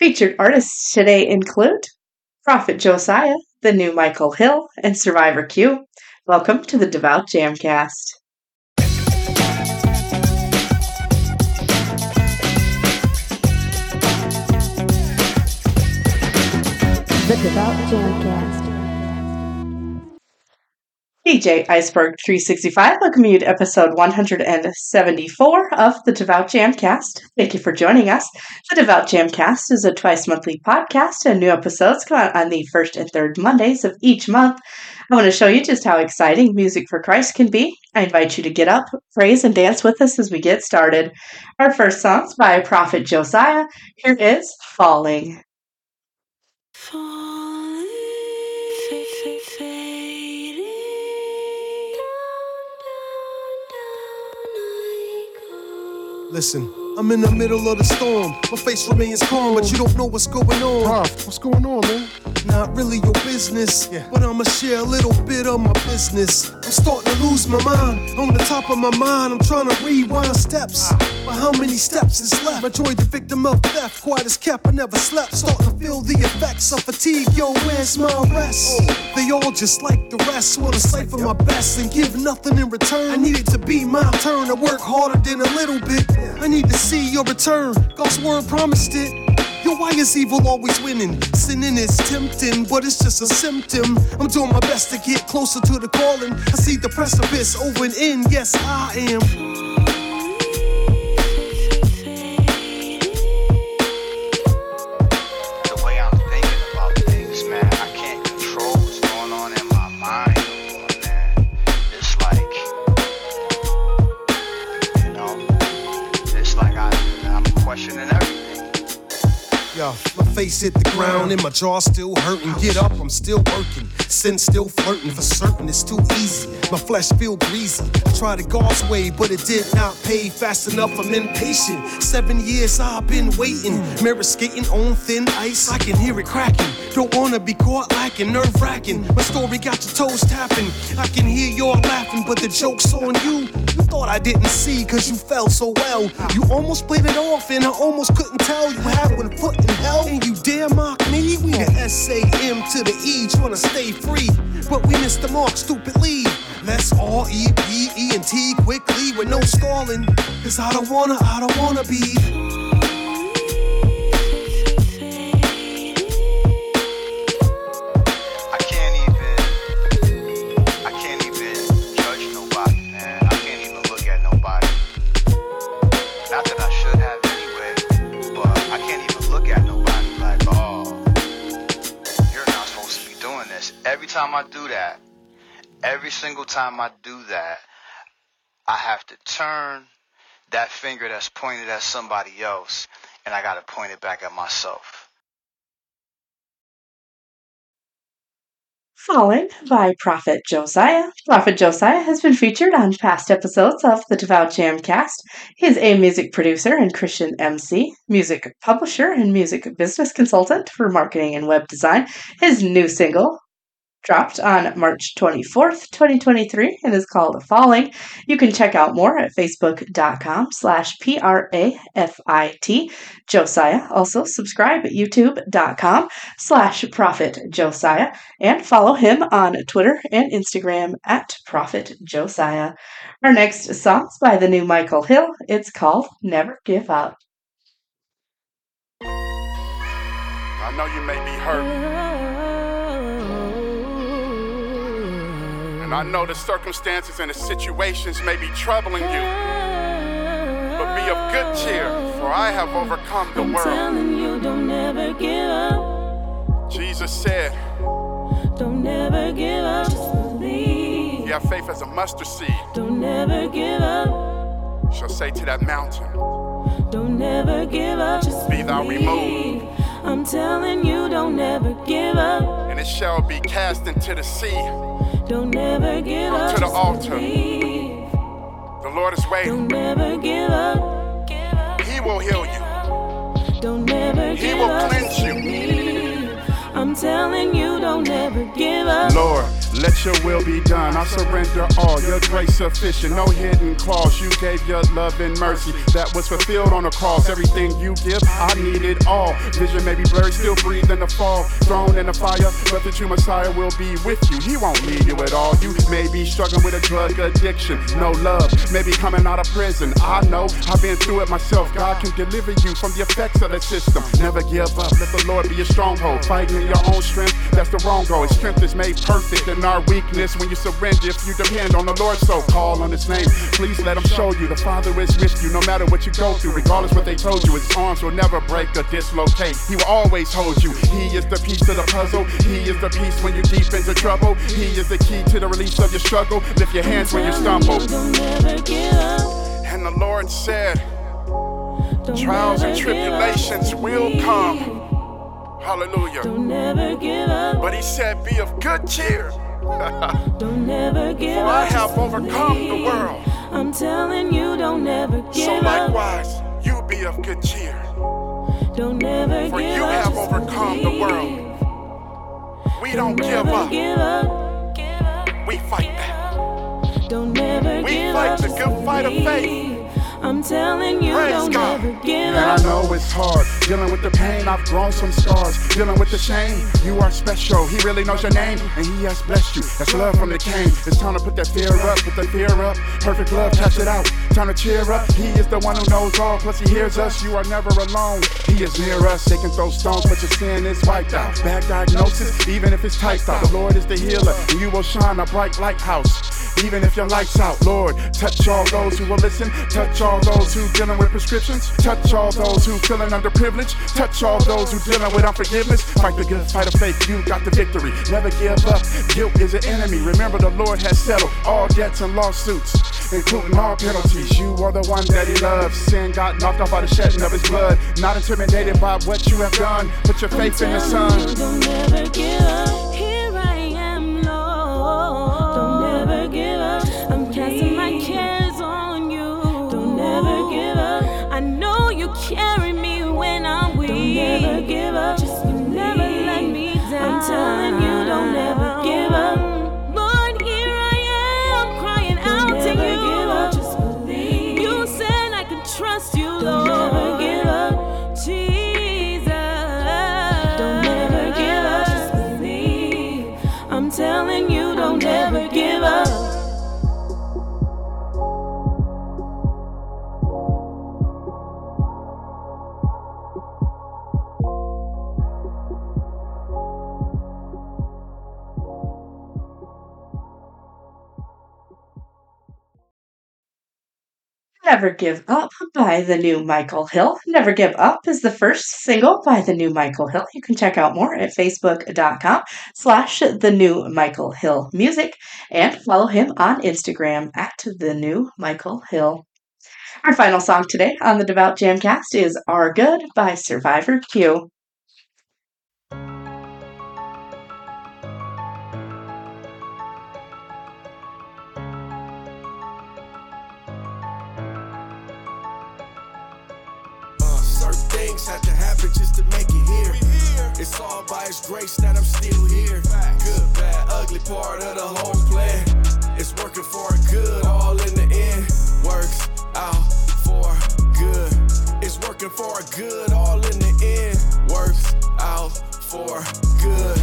Featured artists today include Prafit Josiah, the new Michael Hill, and Survivor Q. Welcome to the Devout Jamcast. The Devout Jamcast. DJ Iceberg 365 welcome you to episode 174 of the Devout Jamcast. Thank you for joining us. The Devout Jamcast is a twice monthly podcast, and new episodes come out on the first and third Mondays of each month. I want to show you just how exciting music for Christ can be. I invite you to get up, praise, and dance with us as we get started. Our first song's by Prafit Josiah. Here is Falling. Listen, I'm in the middle of the storm. My face remains calm, but you don't know what's going on. Prof, what's going on, man? Not really your business, Yeah. but I'ma share a little bit of my business. I'm starting to lose my mind. On the top of my mind, I'm trying to rewind steps. But how many steps is left? My joy, the victim of theft, quiet as kept, I never slept. Starting to feel the effects of fatigue. Yo, where's my rest? They all just like the rest. Wanna cipher my best and give nothing in return. I need it to be my turn to work harder than a little bit. I need to see your return. God's word promised it. Yo, why is evil always winning? Sinning is tempting, but it's just a symptom. I'm doing my best to get closer to the calling. I see the precipice over and in. Yes, I am. Face hit the ground and my jaw still hurting. Get up, I'm still working. Sin still flirting. For certain, it's too easy. My flesh feel greasy. I tried it God's way, but it did not pay fast enough. I'm impatient. Seven years I've been waiting. Mirror skating on thin ice. I can hear it cracking. Don't wanna be caught lacking, nerve wracking. My story got your toes tapping. I can hear y'all laughing, but the joke's on you. You thought I didn't see, cause you felt so well. You almost played it off, and I almost couldn't tell you had one foot in hell. And you dare mock me? We the S-A-M to the E, trying to stay free. But we missed the mark stupidly. Let's all E, P, E, and T quickly with no stalling. Cause I don't wanna, I don't wanna be. Time I do that, every single time I do that, I have to turn that finger that's pointed at somebody else and I gotta point it back at myself. Fallen by Prafit Josiah. Prafit Josiah has been featured on past episodes of the Devout Jamcast. He is a music producer and Christian MC, music publisher, and music business consultant for marketing and web design. His new single dropped on March 24th, 2023, and is called Falling. You can check out more at facebook.com slash P-R-A-F-I-T Josiah. Also subscribe at youtube.com slash Prafit Josiah and follow him on Twitter and Instagram at Prafit Josiah. Our next song's by the new Michael Hill. It's called Never Give Up. I know you may be hurt, and I know the circumstances and the situations may be troubling you. But be of good cheer, for I have overcome the I'm world. telling you, don't ever give up. Jesus said, Don't ever give up. Just believe. You have faith as a mustard seed, Don't ever give up. shall say to that mountain, Don't ever give up. Just Be thou removed. I'm telling you, don't never give up. and it shall be cast into the sea. Don't ever give Come up. to the altar. The Lord is waiting. Don't ever give up. Let your will be done. I surrender all. Your grace sufficient. No hidden clause. You gave your love and mercy that was fulfilled on the cross. Everything you give, I need it all. Vision may be blurry, still breathe in the fall. Thrown in the fire, but the true Messiah will be with you. He won't leave you at all. You may be struggling with a drug addiction, no love, maybe coming out of prison. I know I've been through it myself. God can deliver you from the effects of the system. Never give up. Let the Lord be your stronghold. Fighting in your own strength, that's the wrong goal. His strength is made perfect in our weakness when you surrender. If you depend on the Lord, so call on His name. Please let Him show you the Father is with you, no matter what you go through, regardless what they told you. His arms will never break or dislocate. He will always hold you. He is the piece to the puzzle. He is the piece when you're deep into trouble. He is the key to the release of your struggle. Lift your hands when you stumble. Don't never give up. And the Lord said, Trials and tribulations will come. Hallelujah. Don't never give up. But He said, Be of good cheer. Don't never give For up. I have overcome the world. I'm telling you, don't never give So up. likewise, you be of good cheer. Don't never For give you up. have overcome the world. We don't up. Give up. Give up. We fight back. Don't never We give fight up. the good fight of faith. I'm telling you, Praise don't God. never give And I know it's hard. Dealing with the pain, I've grown some scars. Dealing with the shame, you are special. He really knows your name, and he has blessed you. That's love from the king. It's time to put that fear up, put the fear up. Perfect love, cast it out. Time to cheer up. He is the one who knows all, plus he hears us. You are never alone. He is near us. They can throw stones, but your sin is wiped out. Bad diagnosis, even if it's typed out. The Lord is the healer, and you will shine a bright lighthouse. Even if your lights out, Lord, touch all those who will listen. Touch all those who dealing with prescriptions. Touch all those who feeling underprivileged. Touch all those who dealing with unforgiveness. Fight the good fight of faith. You got the victory. Never give up. Guilt is an enemy. Remember, the Lord has settled all debts and lawsuits, including all penalties. You are the one that He loves. Sin got knocked off by the shedding of His blood. Not intimidated by what you have done. Put your faith in the Son. Don't never give up. Know Never Give Up by the new Michael Hill. Never Give Up is the first single by the new Michael Hill. You can check out more at facebook.com slash the new Michael Hill music and follow him on Instagram at the new Michael Hill. Our final song today on the Devout Jamcast is Are Good by Survivor Q. had to happen just to make it here. It's all by His grace that I'm still here. Good, bad, ugly part of the whole plan. It's working for our good, all in the end. Works out for good. It's working for our good, all in the end. Works out for good.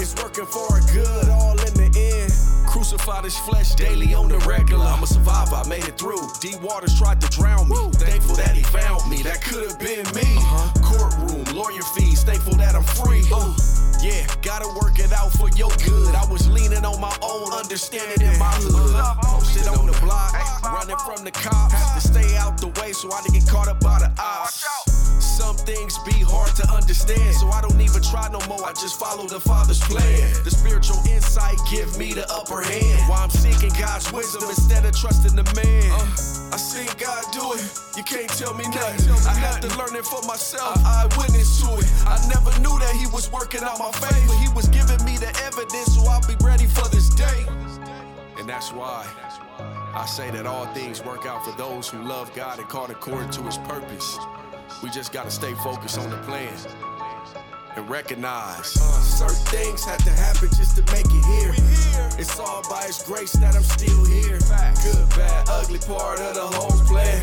It's working for our good, all in the end. Crucify this flesh daily on the regular. I'm a survivor, I made it through. Deep waters tried to drown me. Thankful that he found me. That could have been me. Courtroom, I'm free. Uh, yeah, gotta work it out for your good. I was leaning on my own understanding in my hood. Posted on the block, running from the cops. Have To stay out the way so I didn't get caught up by the ops. Some things be hard to understand, so I don't even try no more. I just follow the Father's plan. The spiritual insight give me the upper hand. While I'm seeking God's wisdom instead of trusting the man. Seen God do it. You can't tell me nothing. I had to learn it for myself. I eyewitness to it. I never knew that He was working out my but He was giving me the evidence, so I'll be ready for this day. And that's why I say that all things work out for those who love God and called according to His purpose. We just gotta stay focused on the plan. and recognize. Certain things had to happen just to make it here. It's all by His grace that I'm still here. Good, bad, ugly part of the whole plan.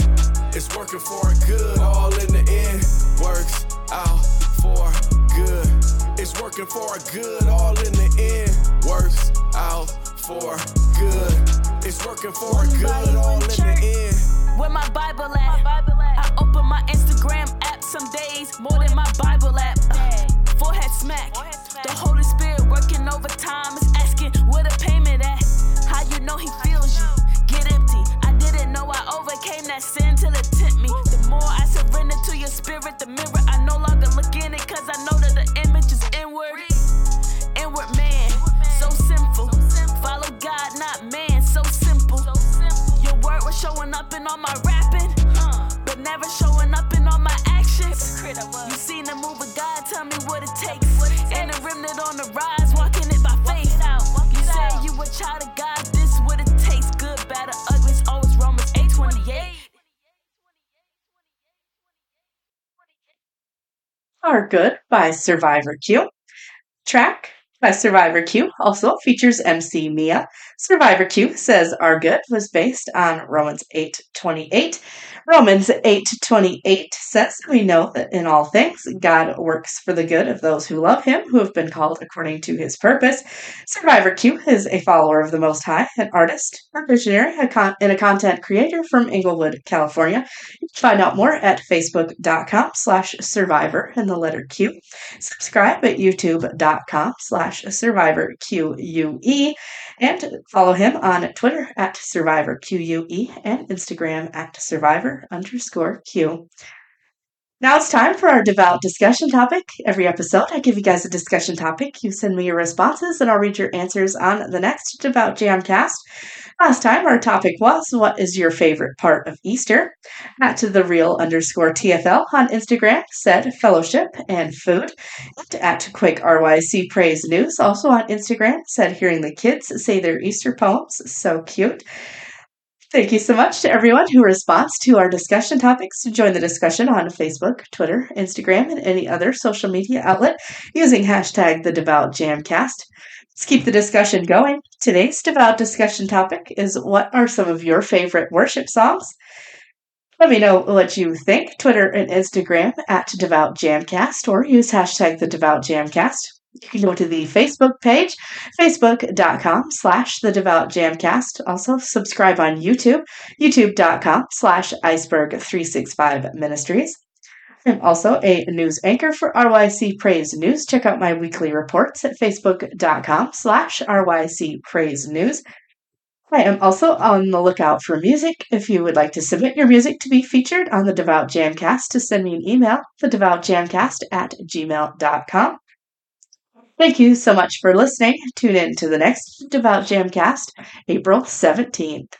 It's working for our good, all in the end. Works out for good. It's working for our good, all in the end. Works out for good. It's working for our good, all in the end. Where my Bible at? I open my Instagram app some days more than my Bible app. Never showing up in all my actions. You seen the move of God, tell me what it takes. And remnant on the rise, walking it by faith. You you a child of God, this what it takes. Good, bad, or ugly, it's always Romans 8 28. Are Good by Survivor Q. Track by Survivor Q also features MC Mia. Survivor Q says Our Good was based on Romans 8:28. Romans 8:28 says we know that in all things God works for the good of those who love him, who have been called according to his purpose. Survivor Q is a follower of the Most High, an artist, a visionary, a con- and a content creator from Inglewood, California. You can find out more at facebook.com slash survivor and the letter Q. Subscribe at youtube.com slash survivor QUE and follow him on Twitter at survivor QUE and Instagram at survivor underscore Q. Now it's time for our devout discussion topic. Every episode, I give you guys a discussion topic. You send me your responses, and I'll read your answers on the next Devout Jamcast. Last time, our topic was What is your favorite part of Easter? At the real underscore TFL on Instagram said fellowship and food. And at Quick RYC Praise News, also on Instagram, said hearing the kids say their Easter poems. So cute. Thank you so much to everyone who responds to our discussion topics. Join the discussion on Facebook, Twitter, Instagram, and any other social media outlet using hashtag the Devout Jamcast. Let's keep the discussion going. Today's devout discussion topic is what are some of your favorite worship songs? Let me know what you think. Twitter and Instagram at Devout Jamcast or use hashtag the Devout Jamcast. You can go to the Facebook page, facebook.com slash the devout jamcast. Also subscribe on YouTube, youtube.com slash iceberg365 ministries. I'm also a news anchor for RYC Praise News. Check out my weekly reports at facebook.com slash RYC Praise News. I am also on the lookout for music. If you would like to submit your music to be featured on the Devout Jamcast, to send me an email, thedevoutjamcast at gmail.com. Thank you so much for listening. Tune in to the next Devout Jamcast, April 17th.